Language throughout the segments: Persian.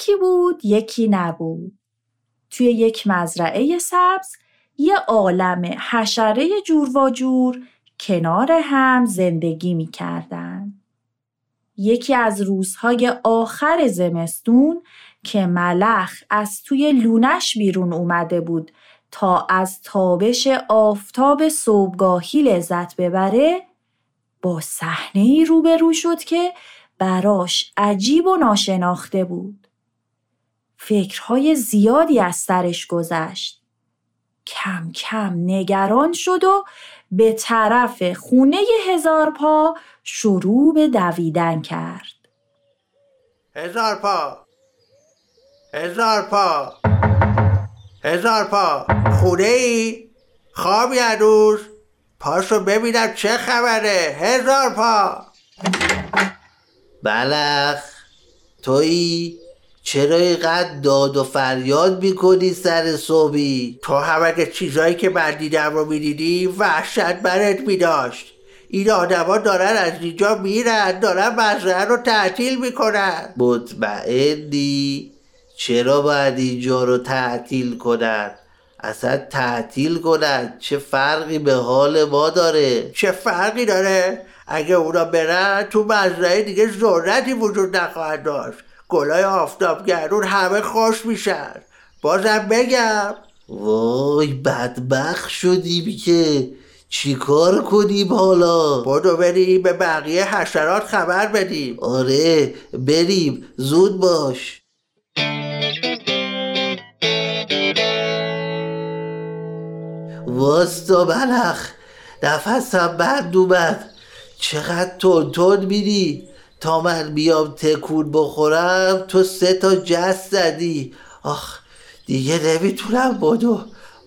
یکی بود یکی نبود. توی یک مزرعه سبز یه عالم حشره جور و جور کنار هم زندگی می کردن. یکی از روزهای آخر زمستون که ملخ از توی لونش بیرون اومده بود تا از تابش آفتاب صبحگاهی لذت ببره با صحنه ای روبرو شد که براش عجیب و ناشناخته بود. فکرهای زیادی از سرش گذشت. کم کم نگران شد و به طرف خونه هزار پا شروع به دویدن کرد. هزار پا. هزار پا. هزار پا. خونه ای خوابی هنوز؟ پاشو ببینم چه خبره. هزار پا. بلخ تویی؟ چرا اینقدر داد و فریاد می‌کنی سر صبحی؟ تو هم اگه چیزایی که من دیدم رو می‌دیدی وحشت برت میداشت. این آدما دارن از اینجا میرن دارن مزرعه رو تعطیل می‌کنن. مطمئنی؟ چرا باید اینجا رو تعطیل کنن؟ اصلا تعطیل کنن چه فرقی به حال ما داره؟ چه فرقی داره؟ اگه اونا برن تو مزرعه دیگه ذرتی وجود نخواهد داشت. گلای آفتابگرون همه خوش میشن. بازم بگم. وای بدبخ شدیم که چیکار کنیم حالا؟ بدو بریم به بقیه حشرات خبر بدیم. آره بریم. زود باش. واستا بلخ نفسم بند اومد. چقدر تون تون میری؟ تا من بیام تکون بخورم تو سه تا جست زدی. آخ دیگه نمی‌تونم بدو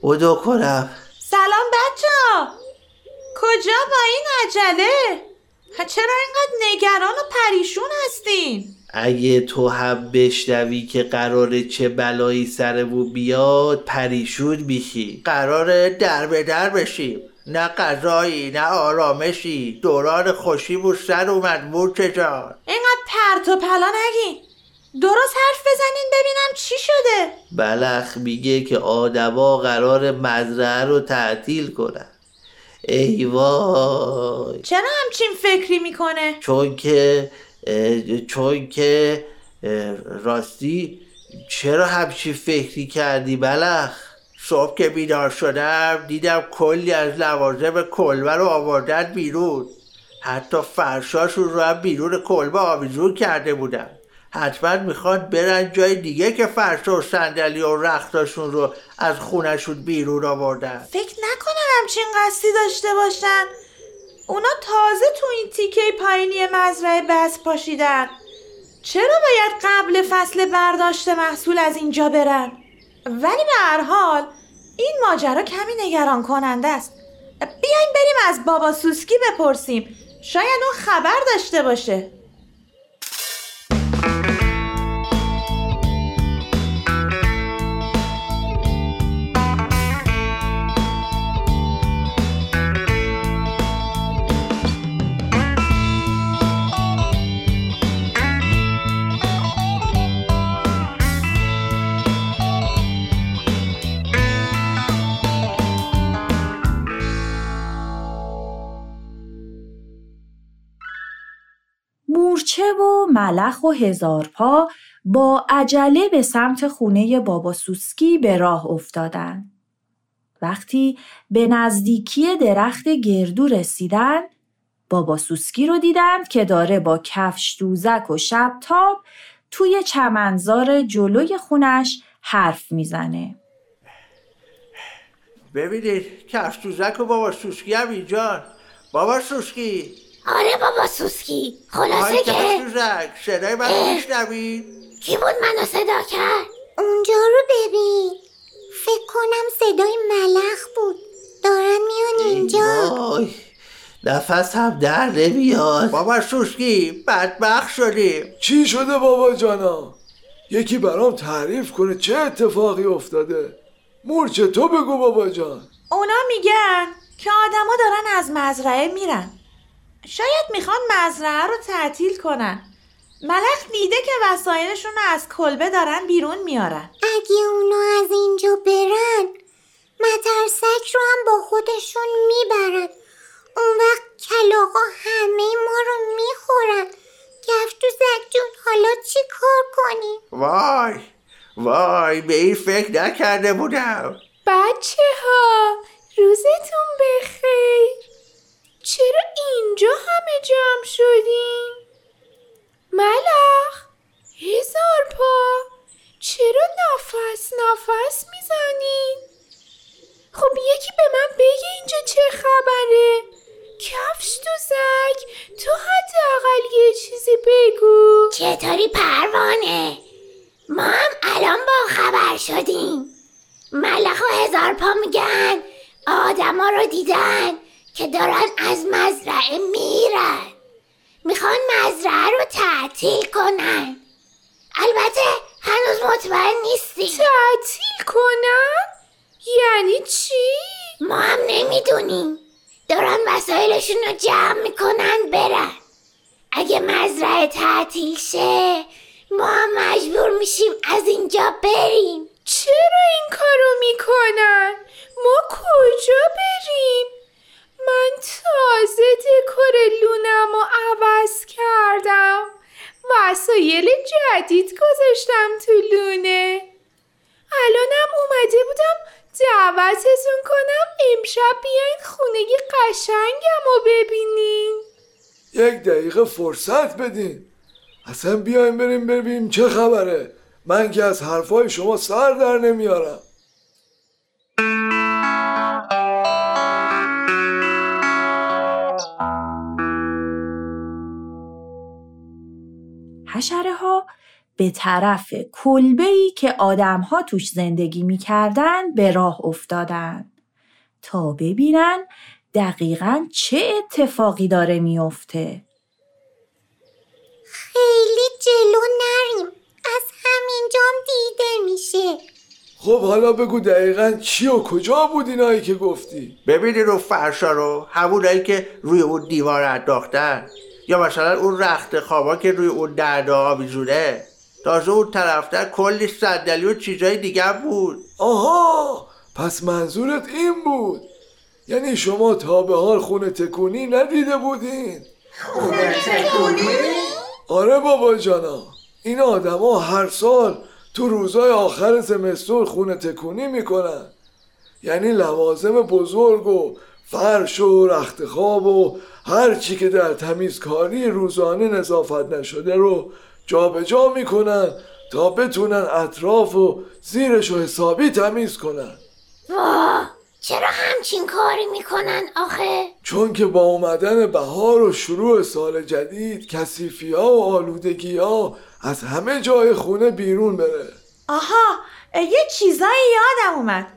بدو کنم. سلام بچه ها. کجا با این عجله؟ چرا اینقدر نگران و پریشون هستین؟ اگه تو هم بشنوی که قراره چه بلایی سرمون بیاد پریشون میشی. قراره در به در بشیم. نه غذایی نه آرامشی. دوران خوشی بود سر اومد مورچه جان. اینقدر پرت و پلا نگین. درست حرف بزنین ببینم چی شده. بلخ میگه که آدما قرار مزرعه رو تعطیل کنن. ای وای. چرا همچین فکری می‌کنه؟ چون که چون که راستی چرا همچین فکری کردی بلخ؟ صبح که بیدار شدم دیدم کلی از لوازم کلبه رو آوردن بیرون. حتی فرشاشون رو هم بیرون کلبه آویزون کرده بودن. حتما می‌خواد برن جای دیگه که فرش و صندلی و رختاشون رو از خونشون بیرون آوردن. فکر نکنم همچین قصدی داشته باشن. اونا تازه تو این تیکه پایینی مزرعه بس پاشیدن. چرا باید قبل فصل برداشت محصول از اینجا برن؟ ولی به هر حال این ماجرا کمی نگران کننده است. بیاین بریم از بابا سوسکی بپرسیم. شاید اون خبر داشته باشه. مورچه و ملخ و هزارپا با عجله به سمت خونه بابا سوسکی به راه افتادند. وقتی به نزدیکی درخت گردو رسیدن بابا سوسکی رو دیدند که داره با کفش دوزک و شبتاب توی چمنزار جلوی خونش حرف می‌زنه. ببینید کفش دوزک و بابا سوسکی هم اینجان بابا سوسکی آره بابا سوسکی. خلاصه که. صدای من میشنوید؟ کی بود منو صدا کرد؟ اونجا رو ببین. فکر کنم صدای ملخ بود. دارن میان ای اینجا. وای. نفس هم در نمیاد. بابا سوسکی بدبخت شدیم چی شده بابا جانا؟ یکی برام تعریف کنه چه اتفاقی افتاده. مورچه تو بگو بابا جان. اونا میگن که آدما دارن از مزرعه میرن. شاید می‌خوان مزرعه رو تعطیل کنن. ملخ دیده که وسایلشون رو از کلبه دارن بیرون میارن. اگه اونا از اینجا برن مترسک رو هم با خودشون می‌برن. اون وقت کلاقا همه ما رو می‌خورن. گفتو جون حالا چی کار کنیم وای وای به این فکر نکرده بودم. بچه ها روزتون بخیر. چرا اینجا همه جمع شدیم؟ ملخ هزار پا چرا نفس نفس می‌زنین؟ خب یکی به من بگه اینجا چه خبره؟ کفش تو زک تو حداقل یه چیزی بگو. چطوری پروانه؟ ما هم الان با خبر شدیم. ملخ و هزار پا میگن آدما رو دیدن. که دارن از مزرعه میرن می‌خوان مزرعه رو تعطیل کنن البته هنوز مطمئن نیستی تعطیل کنن؟ یعنی چی؟ ما هم نمی‌دونیم دارن وسایلشون رو جمع می‌کنن برن اگه مزرعه تعطیل شه ما هم مجبور میشیم از اینجا بریم چرا این کارو می‌کنن؟ ما کجا بریم؟ من تازه دکور لونم و عوض کردم. وسایل جدید گذاشتم تو لونه. الانم اومده بودم دعوتتون کنم امشب بیاین خونه قشنگم رو ببینین. یک دقیقه فرصت بدین. اصلا بیایم بریم ببینیم چه خبره. من که از حرفای شما سر در نمیارم. حشره ها به طرف کلبه ای که آدم ها توش زندگی می‌کردن به راه افتادن تا ببینن دقیقا چه اتفاقی داره میافته. خیلی جلو نریم. از همینجام دیده میشه. خب حالا بگو دقیقا چی و کجا بود اینایی که گفتی؟ ببینی رو فرشا رو همونایی که روی اون دیوار انداختن. یا مثلا اون رخت خوابا که روی اون دردا آویزونه تازه اون طرفتر کلی صندلی و چیزای دیگه بود. آها! پس منظورت این بود؟ یعنی شما تا به حال خونه تکونی ندیده بودین؟ خونه تکونی؟ آره بابا جانا. این آدما هر سال تو روزای آخر زمستون خونه تکونی می‌کنن. یعنی لوازم بزرگ و فرش و رخت خواب و هر چی که در تمیزکاری روزانه نظافت نشده رو جابجا جا می‌کنن تا بتونن اطراف و زیرش و حسابی تمیز کنن. واه! چرا همچین کاری می‌کنن آخه؟ چون که با اومدن بهار و شروع سال جدید کسیفی ها و آلودگی ها از همه جای خونه بیرون بره. آها یه چیزایی یادم اومد.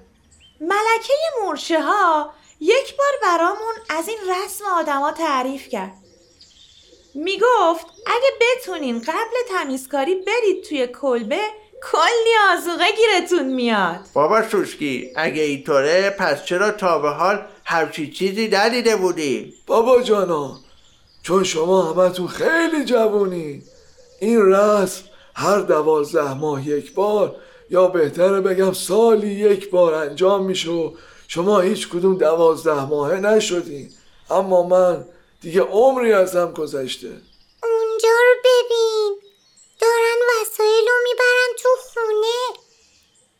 ملکه مورچه ها یک بار برامون از این رسم آدما تعریف کرد. می‌گفت اگه بتونین قبل تمیزکاری برید توی کلبه کلی آزوغه گیرتون میاد. بابا سوسکی اگه اینطوره پس چرا تا به حال همچی چیزی ندیده بودی؟ بابا جانا چون شما همتون خیلی جوونی این رسم هر دوازده ماه یک بار یا بهتره بگم سالی یک بار انجام میشه و شما هیچ کدوم دوازده ماهه نشدین. اما من دیگه عمری ازم گذشته. اونجا رو ببین. دارن وسایل رو می‌برن تو خونه.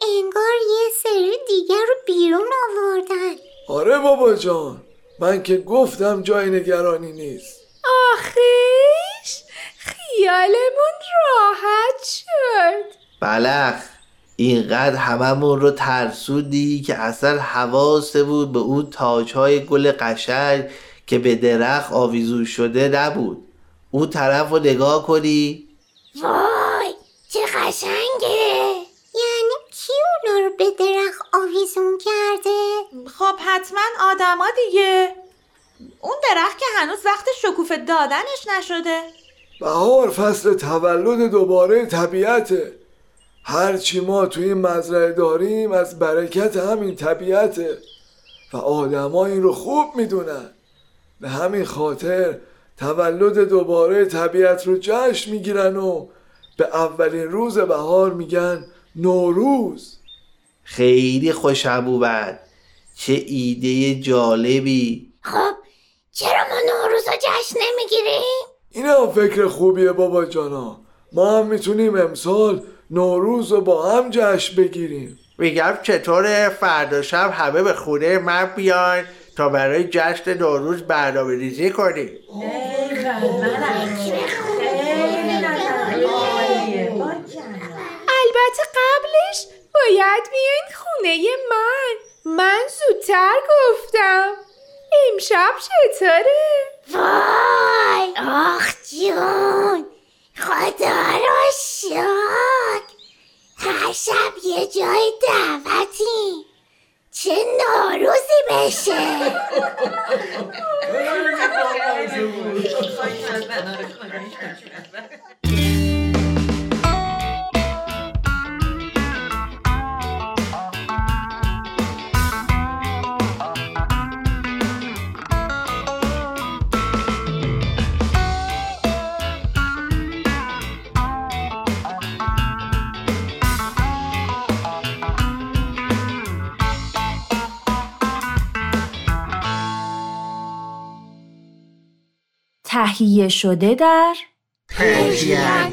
انگار یه سری دیگر رو بیرون آوردن. آره بابا جان. من که گفتم جای نگرانی نیست. آخیش خیالمون راحت شد. بلخ اینقدر هممون رو ترسودی که اصلا حواسه بود به اون تاجهای گل قشنگ که به درخت آویزون شده نبود. اون طرف رو نگاه کنی. وای چه قشنگه. یعنی کی اونا رو به درخت آویزون کرده؟ خب حتما آدما دیگه. اون درخت که هنوز وقت شکوفه دادنش نشده. بهار فصل تولد دوباره طبیعته. هرچی ما توی این مزرعه داریم از برکت همین طبیعته و آدما این رو خوب می‌دونن. به همین خاطر تولد دوباره طبیعت رو جشن می‌گیرن و به اولین روز بهار میگن نوروز. خیلی خوش ابوبد چه ایده جالبی. خب چرا ما نوروز رو جشن نمی‌گیریم؟ این هم فکر خوبیه بابا جانا. ما هم می‌تونیم امسال نوروز رو با هم جشن بگیریم. میگم چطور فردا شب همه به خونه من بیان تا برای جشن نوروز برنامه ریزی کنیم. البته قبلش باید بیاین خونه من. من زودتر گفتم. امشب چطوره؟ وای آخ جون. خدا رو شکر. هر شب یه جای دعوتی. چه نوروزی بشه. تهیه شده در پژیان